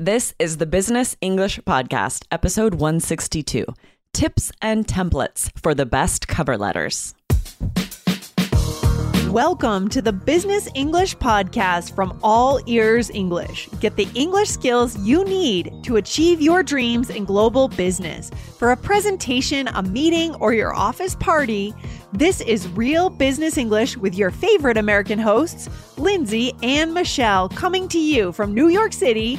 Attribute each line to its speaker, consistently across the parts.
Speaker 1: This is the Business English Podcast, episode 162 Tips and Templates for the Best Cover Letters.
Speaker 2: Welcome to the Business English Podcast from All Ears English. Get the English skills you need to achieve your dreams in global business. For a presentation, a meeting, or your office party, this is Real Business English with your favorite American hosts, Lindsay and Michelle, coming to you from New York City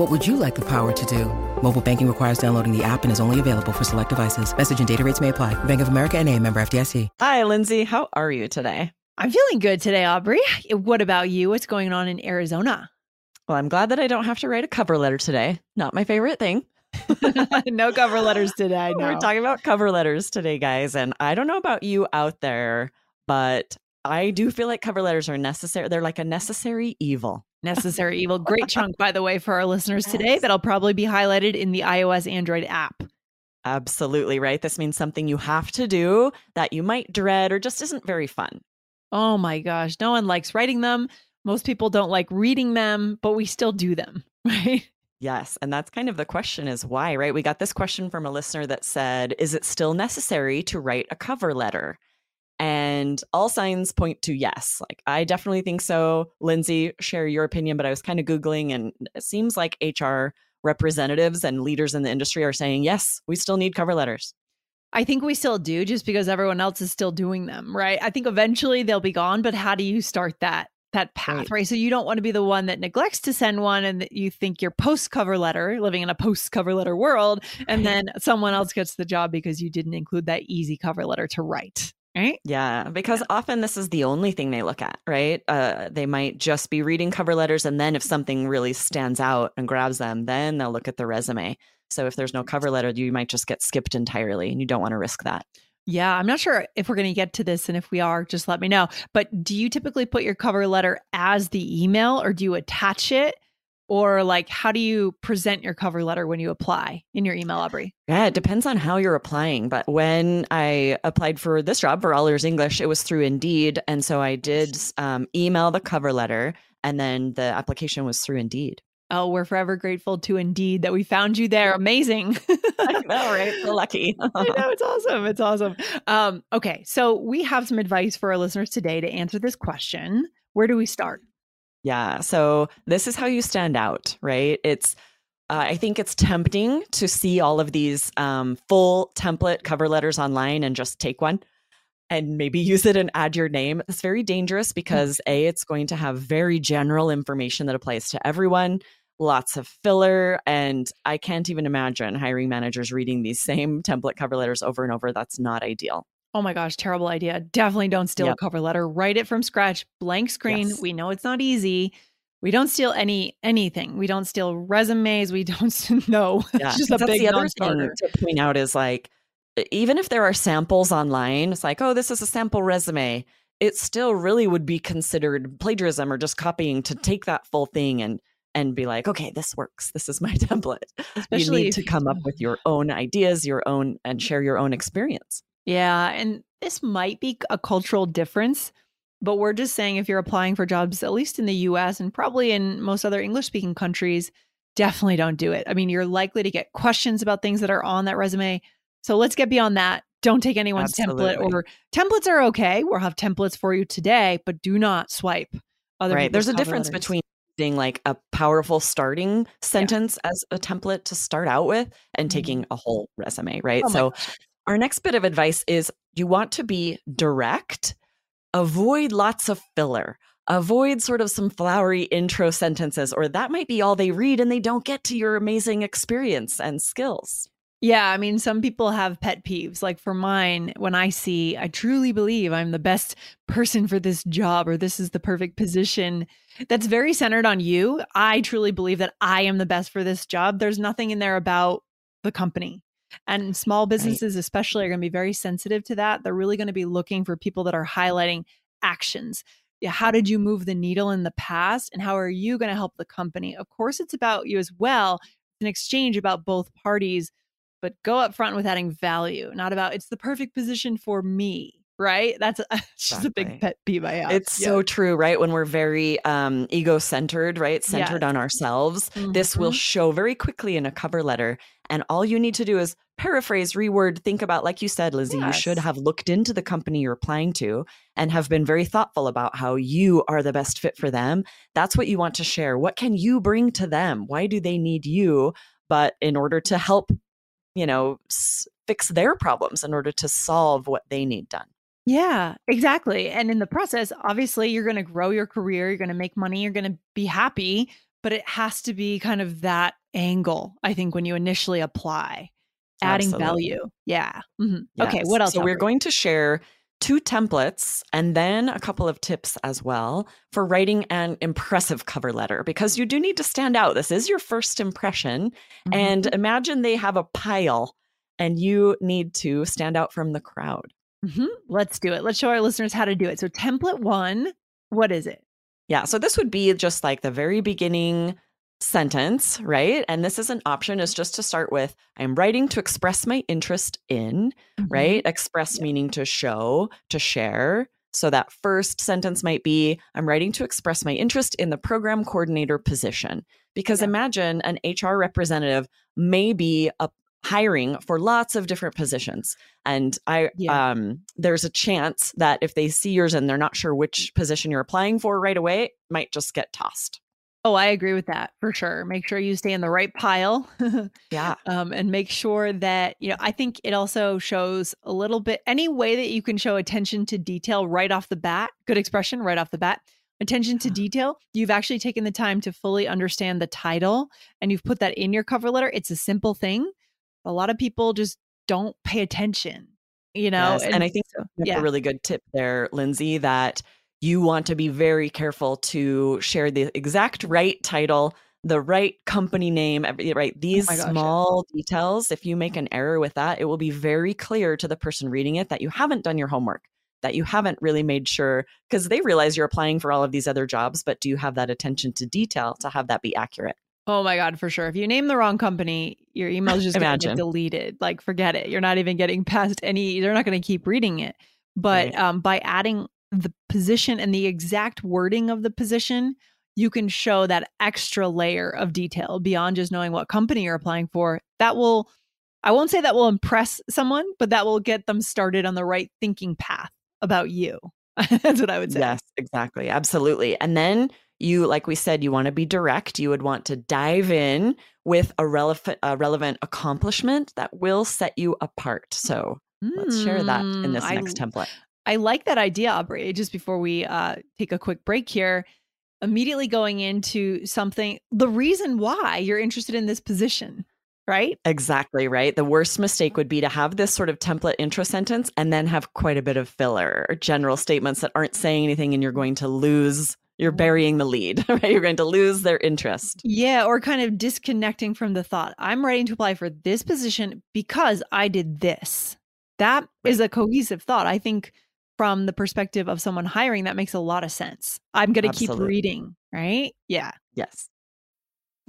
Speaker 3: What would you like the power to do? Mobile banking requires downloading the app and is only available for select devices. Message and data rates may apply. Bank of America and a member FDIC.
Speaker 1: Hi, Lindsay. How are you today?
Speaker 2: I'm feeling good today, Aubrey. What about you? What's going on in Arizona?
Speaker 1: Well, I'm glad that I don't have to write a cover letter today. Not my favorite thing.
Speaker 2: no cover letters today. No.
Speaker 1: We're talking about cover letters today, guys. And I don't know about you out there, but I do feel like cover letters are necessary. They're like a necessary evil.
Speaker 2: Necessary evil. Great chunk, by the way, for our listeners today. That'll probably be highlighted in the iOS Android app.
Speaker 1: Absolutely right. This means something you have to do that you might dread or just isn't very fun.
Speaker 2: Oh my gosh. No one likes writing them. Most people don't like reading them, but we still do them, right?
Speaker 1: Yes. And that's kind of the question is why, right? We got this question from a listener that said, Is it still necessary to write a cover letter? And all signs point to yes. Like, I definitely think so. Lindsay, share your opinion, but I was kind of Googling and it seems like HR representatives and leaders in the industry are saying, yes, we still need cover letters.
Speaker 2: I think we still do just because everyone else is still doing them, right? I think eventually they'll be gone, but how do you start that that path, right? right? So you don't want to be the one that neglects to send one and that you think your post cover letter, living in a post cover letter world, and then someone else gets the job because you didn't include that easy cover letter to write. Right?
Speaker 1: Yeah, because yeah. often this is the only thing they look at, right? Uh, they might just be reading cover letters, and then if something really stands out and grabs them, then they'll look at the resume. So if there's no cover letter, you might just get skipped entirely, and you don't want to risk that.
Speaker 2: Yeah, I'm not sure if we're going to get to this, and if we are, just let me know. But do you typically put your cover letter as the email, or do you attach it? Or like how do you present your cover letter when you apply in your email aubrey
Speaker 1: yeah it depends on how you're applying but when i applied for this job for all ears english it was through indeed and so i did um, email the cover letter and then the application was through indeed
Speaker 2: Oh, we're forever grateful to Indeed that we found you there. Amazing.
Speaker 1: I know, right? So lucky.
Speaker 2: I know, it's awesome. It's awesome. Um, okay, so we have some advice for our listeners today to answer this question. Where do we start?
Speaker 1: Yeah. So this is how you stand out, right? It's, uh, I think it's tempting to see all of these um, full template cover letters online and just take one and maybe use it and add your name. It's very dangerous because A, it's going to have very general information that applies to everyone, lots of filler. And I can't even imagine hiring managers reading these same template cover letters over and over. That's not ideal.
Speaker 2: Oh my gosh, terrible idea. Definitely don't steal yep. a cover letter. Write it from scratch, blank screen. Yes. We know it's not easy. We don't steal any anything. We don't steal resumes. We don't know.
Speaker 1: Yeah, just a that's big the other thing to point out is like even if there are samples online, it's like, oh, this is a sample resume. It still really would be considered plagiarism or just copying to take that full thing and and be like, okay, this works. This is my template. Especially you need to come up with your own ideas, your own, and share your own experience.
Speaker 2: Yeah. And this might be a cultural difference, but we're just saying if you're applying for jobs, at least in the US and probably in most other English speaking countries, definitely don't do it. I mean, you're likely to get questions about things that are on that resume. So let's get beyond that. Don't take anyone's Absolutely. template or templates are okay. We'll have templates for you today, but do not swipe
Speaker 1: other Right. There's a difference letters. between using like a powerful starting sentence yeah. as a template to start out with and mm-hmm. taking a whole resume, right? Oh so gosh. Our next bit of advice is you want to be direct, avoid lots of filler. Avoid sort of some flowery intro sentences, or that might be all they read and they don't get to your amazing experience and skills.
Speaker 2: Yeah, I mean, some people have pet peeves. Like for mine, when I see, I truly believe I'm the best person for this job or this is the perfect position, that's very centered on you. I truly believe that I am the best for this job. There's nothing in there about the company. And small businesses, right. especially, are going to be very sensitive to that. They're really going to be looking for people that are highlighting actions. Yeah, how did you move the needle in the past? And how are you going to help the company? Of course, it's about you as well. It's an exchange about both parties but go up front with adding value, not about it's the perfect position for me. Right. That's a, just exactly. a big pet peeve I have.
Speaker 1: It's so true, right? When we're very um, ego centered, right? Centered yes. on ourselves, mm-hmm. this will mm-hmm. show very quickly in a cover letter. And all you need to do is paraphrase, reword, think about, like you said, Lizzie, yes. you should have looked into the company you're applying to and have been very thoughtful about how you are the best fit for them. That's what you want to share. What can you bring to them? Why do they need you? But in order to help you know, s- fix their problems in order to solve what they need done.
Speaker 2: Yeah, exactly. And in the process, obviously, you're going to grow your career, you're going to make money, you're going to be happy, but it has to be kind of that angle, I think, when you initially apply, adding Absolutely. value. Yeah. Mm-hmm. Yes. Okay. What else?
Speaker 1: So, we're going to share two templates and then a couple of tips as well for writing an impressive cover letter because you do need to stand out. This is your first impression. Mm-hmm. And imagine they have a pile and you need to stand out from the crowd.
Speaker 2: Mm-hmm. Let's do it. Let's show our listeners how to do it. So, template one, what is it?
Speaker 1: Yeah. So, this would be just like the very beginning sentence, right? And this is an option is just to start with I'm writing to express my interest in, mm-hmm. right? Express yeah. meaning to show, to share. So that first sentence might be I'm writing to express my interest in the program coordinator position. Because yeah. imagine an HR representative may be a hiring for lots of different positions and i yeah. um there's a chance that if they see yours and they're not sure which position you're applying for right away might just get tossed
Speaker 2: Oh, I agree with that for sure. Make sure you stay in the right pile.
Speaker 1: yeah.
Speaker 2: Um, and make sure that, you know, I think it also shows a little bit any way that you can show attention to detail right off the bat, good expression right off the bat. Attention to detail, you've actually taken the time to fully understand the title and you've put that in your cover letter. It's a simple thing. A lot of people just don't pay attention, you know?
Speaker 1: Yes. And, and, I think so, yeah. a really good tip there, Lindsay, that you want to be very careful to share the exact right title, the right company name, right? Oh These oh gosh, small yeah. details, if you make an error with that, it will be very clear to the person reading it that you haven't done your homework, that you haven't really made sure, because they realize you're applying for all of these other jobs, but do you have that attention to detail to have that be accurate?
Speaker 2: Oh my God, for sure. If you name the wrong company, your email is just going to get deleted. Like, forget it. You're not even getting past any, they're not going to keep reading it. But right. um, by adding the position and the exact wording of the position, you can show that extra layer of detail beyond just knowing what company you're applying for. That will, I won't say that will impress someone, but that will get them started on the right thinking path about you. That's what I would say.
Speaker 1: Yes, exactly. Absolutely. And then you, like we said, you want to be direct. You would want to dive in with a relevant, a relevant accomplishment that will set you apart. So let's share that in this mm, next template.
Speaker 2: I like that idea, Aubrey. Just before we uh, take a quick break here, immediately going into something, the reason why you're interested in this position, right?
Speaker 1: Exactly, right. The worst mistake would be to have this sort of template intro sentence and then have quite a bit of filler or general statements that aren't saying anything and you're going to lose you're burying the lead, right? You're going to lose their interest.
Speaker 2: Yeah, or kind of disconnecting from the thought. I'm ready to apply for this position because I did this. That right. is a cohesive thought. I think from the perspective of someone hiring, that makes a lot of sense. I'm going to keep reading, right? Yeah.
Speaker 1: Yes.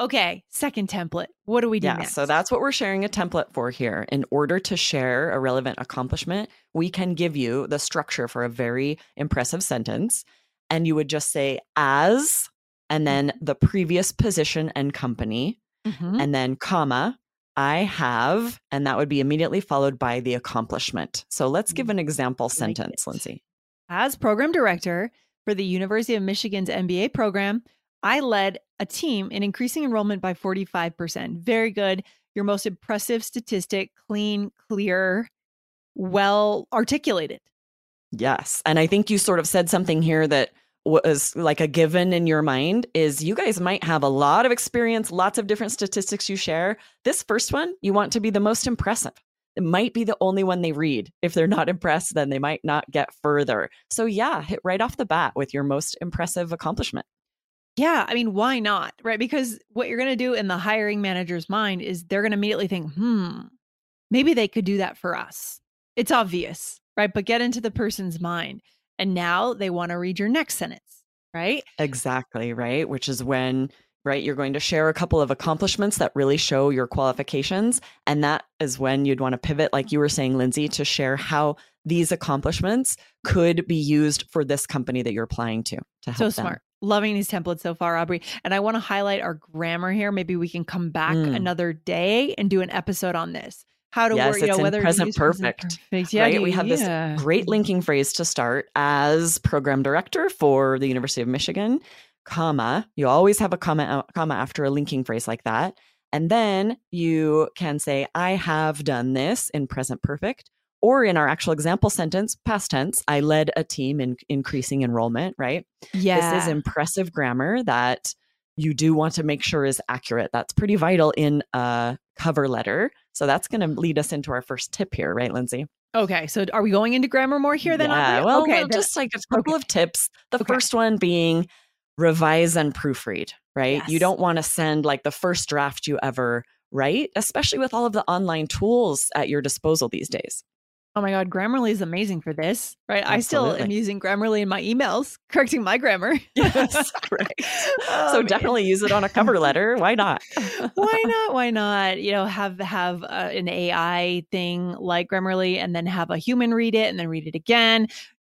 Speaker 2: Okay, second template. What do we do
Speaker 1: yeah,
Speaker 2: next?
Speaker 1: So that's what we're sharing a template for here. In order to share a relevant accomplishment, we can give you the structure for a very impressive sentence. And you would just say, as, and then the previous position and company, mm-hmm. and then comma, I have, and that would be immediately followed by the accomplishment. So let's give an example
Speaker 2: like
Speaker 1: sentence,
Speaker 2: it.
Speaker 1: Lindsay.
Speaker 2: As program director for the University of Michigan's MBA program, I led a team in increasing enrollment by 45%. Very good. Your most impressive statistic, clean, clear, well articulated.
Speaker 1: Yes. And I think you sort of said something here that was like a given in your mind is you guys might have a lot of experience, lots of different statistics you share. This first one, you want to be the most impressive. It might be the only one they read. If they're not impressed, then they might not get further. So, yeah, hit right off the bat with your most impressive accomplishment.
Speaker 2: Yeah, I mean, why not? Right? Because what you're going to do in the hiring manager's mind is they're going to immediately think, hmm, maybe they could do that for us. It's obvious, right? But get into the person's mind. And now they want to read your next sentence, right?
Speaker 1: Exactly, right? Which is when, right, you're going to share a couple of accomplishments that really show your qualifications. And that is when you'd want to pivot, like you were saying, Lindsay, to share how these accomplishments could be used for this company that you're applying to. to help
Speaker 2: So
Speaker 1: them.
Speaker 2: Loving these templates so far, Aubrey. And I want to highlight our grammar here. Maybe we can come back
Speaker 1: Mm.
Speaker 2: another day and do an episode on this. How to
Speaker 1: Yes,
Speaker 2: work, you know, whether
Speaker 1: present
Speaker 2: use present
Speaker 1: perfect,
Speaker 2: perfect. Yeah,
Speaker 1: right? We have
Speaker 2: yeah.
Speaker 1: this great linking phrase to start as program director for the University of Michigan, comma. You always have a comma, comma after a linking phrase like that. And then you can say, I have done this in present perfect. Or in our actual example sentence, past tense, I led a team in increasing enrollment, right?
Speaker 2: Yeah.
Speaker 1: This is impressive grammar that you do want to make sure is accurate. That's pretty vital in a cover letter. So that's going to lead us into our first tip here, right, Lindsay?
Speaker 2: okay. So are we going into grammar more here then?
Speaker 1: yeah, well,
Speaker 2: okay.
Speaker 1: well, just like a couple of tips. The
Speaker 2: Okay.
Speaker 1: first one being revise and proofread, right? You don't want to send like the first draft you ever write, especially with all of the online tools at your disposal these days.
Speaker 2: Oh my God, Grammarly is amazing for this, right? I still am using Grammarly in my emails, correcting my grammar.
Speaker 1: Yes, right.
Speaker 2: Oh,
Speaker 1: so
Speaker 2: man.
Speaker 1: definitely use it on a cover letter. Why not?
Speaker 2: why not? Why not? You know, have have uh, an AI thing like Grammarly, and then have a human read it, and then read it again.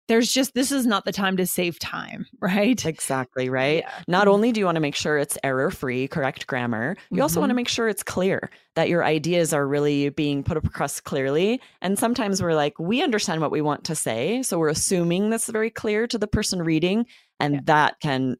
Speaker 2: There's just this is not the time to save time, right?
Speaker 1: Exactly, right?
Speaker 2: Yeah.
Speaker 1: Not only do you want to make sure it's error free, correct grammar, you also want to make sure it's clear, that your ideas are really being put across clearly. And sometimes we're like, we understand what we want to say. So we're assuming that's very clear to the person reading. And
Speaker 2: Yeah.
Speaker 1: that can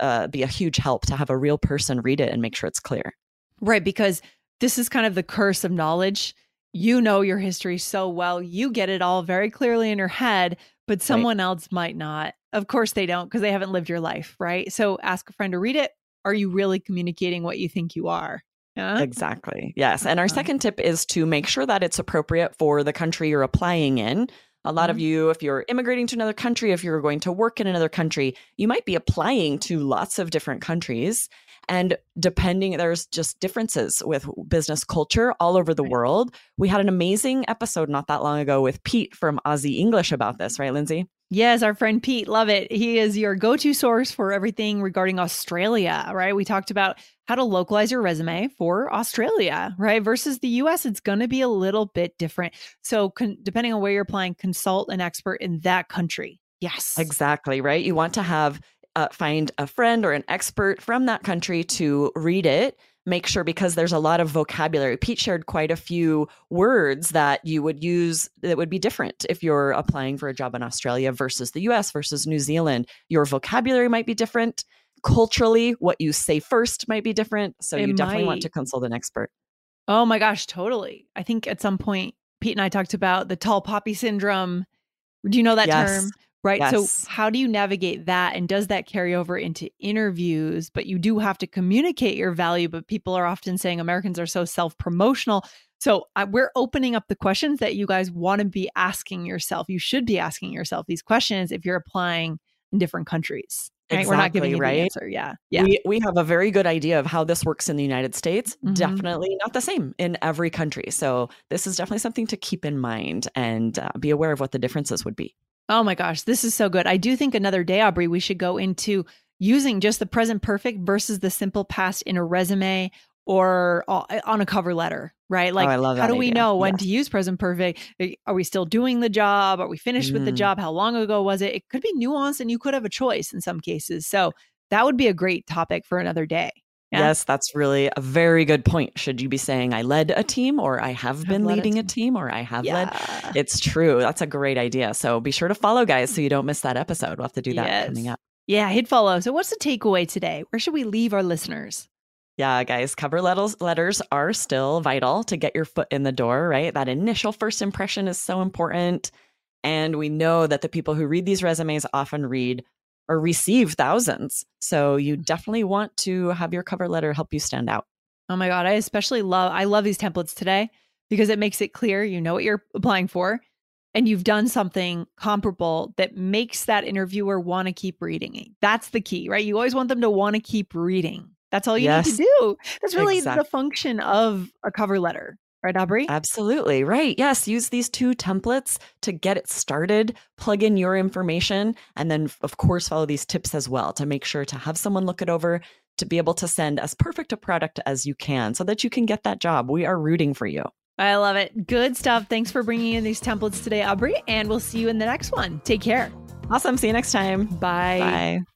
Speaker 1: uh, be a huge help to have a real person read it and make sure it's clear.
Speaker 2: Right, because this is kind of the curse of knowledge. You know your history so well, you get it all very clearly in your head, but someone else might not. Of course, they don't because they haven't lived your life, right? So ask a friend to read it. Are you really communicating what you think you are? Yeah.
Speaker 1: Exactly. Yes. And our
Speaker 2: Uh-huh.
Speaker 1: second tip is to make sure that it's appropriate for the country you're applying in. A lot of
Speaker 2: Mhm.
Speaker 1: you, if you're immigrating to another country, if you're going to work in another country, you might be applying to lots of different countries. And depending, there's just differences with business culture all over the
Speaker 2: Right.
Speaker 1: world. We had an amazing episode not that long ago with Pete from Aussie English about this, right, Lindsay?
Speaker 2: Yes, our friend Pete, love it. He is your go to source for everything regarding Australia, right? We talked about how to localize your resume for Australia, right? Versus the US, it's going to be a little bit different. So, con- depending on where you're applying, consult an expert in that country. Yes.
Speaker 1: Exactly, right? You want to have uh, find a friend or an expert from that country to read it. Make sure because there's a lot of vocabulary. Pete shared quite a few words that you would use that would be different if you're applying for a job in Australia versus the US versus New Zealand. Your vocabulary might be different. Culturally, what you say first might be different. So
Speaker 2: It
Speaker 1: you definitely want to consult an expert.
Speaker 2: Oh my gosh, totally. I think at some point, Pete and I talked about the tall poppy syndrome. Do you know that
Speaker 1: Yes.
Speaker 2: term? Right.
Speaker 1: Yes.
Speaker 2: So, how do you navigate that? And does that carry over into interviews? But you do have to communicate your value. But people are often saying Americans are so self promotional. So, I, we're opening up the questions that you guys want to be asking yourself. You should be asking yourself these questions if you're applying in different countries. Right? we're not giving
Speaker 1: Exactly,
Speaker 2: you
Speaker 1: right?
Speaker 2: the answer. Yeah. Yeah.
Speaker 1: We, we have a very good idea of how this works in the United States.
Speaker 2: Mhm.
Speaker 1: Definitely not the same in every country. So, this is definitely something to keep in mind and uh, be aware of what the differences would be.
Speaker 2: Oh my gosh, this is so good. I do think another day, Aubrey, we should go into using just the present perfect versus the simple past in a resume or on a cover letter, right? Like,
Speaker 1: Oh, I love
Speaker 2: how do we know when
Speaker 1: Yes.
Speaker 2: to use present perfect? Are we still doing the job? Are we finished with the
Speaker 1: Mm.
Speaker 2: job? How long ago was it? It could be nuanced and you could have a choice in some cases. So that would be a great topic for another day. Yeah.
Speaker 1: Yes, that's really a very good point. Should you be saying I led a team or I have been
Speaker 2: led a
Speaker 1: leading a
Speaker 2: team.
Speaker 1: team or I have led? It's true. That's a great idea. So be sure to follow guys so you don't miss that episode. We'll have to do that coming
Speaker 2: Yes.
Speaker 1: up.
Speaker 2: Yeah, hit follow. So, what's the takeaway today? Where should we leave our listeners?
Speaker 1: Yeah, guys, cover letters letters are still vital to get your foot in the door, right? That initial first impression is so important. And we know that the people who read these resumes often read or receive thousands. So you mm-hmm. definitely want to have your cover letter help you stand out.
Speaker 2: Oh my god, I especially love I love these templates today because it makes it clear you know what you're applying for and you've done something comparable that makes that interviewer want to keep reading. That's the key, right? You always want them to want to keep reading. That's all you need to do. That's really
Speaker 1: Exact-
Speaker 2: the function of a cover letter, right, Aubrey?
Speaker 1: Absolutely. Right. Yes. Use these two templates to get it started, plug in your information, and then, of course, follow these tips as well to make sure to have someone look it over to be able to send as perfect a product as you can so that you can get that job. We are rooting for you.
Speaker 2: I love it. Good stuff. Thanks for bringing in these templates today, Aubrey, and we'll see you in the next one. Take care.
Speaker 1: Awesome. See you next time.
Speaker 2: Bye.
Speaker 1: Bye.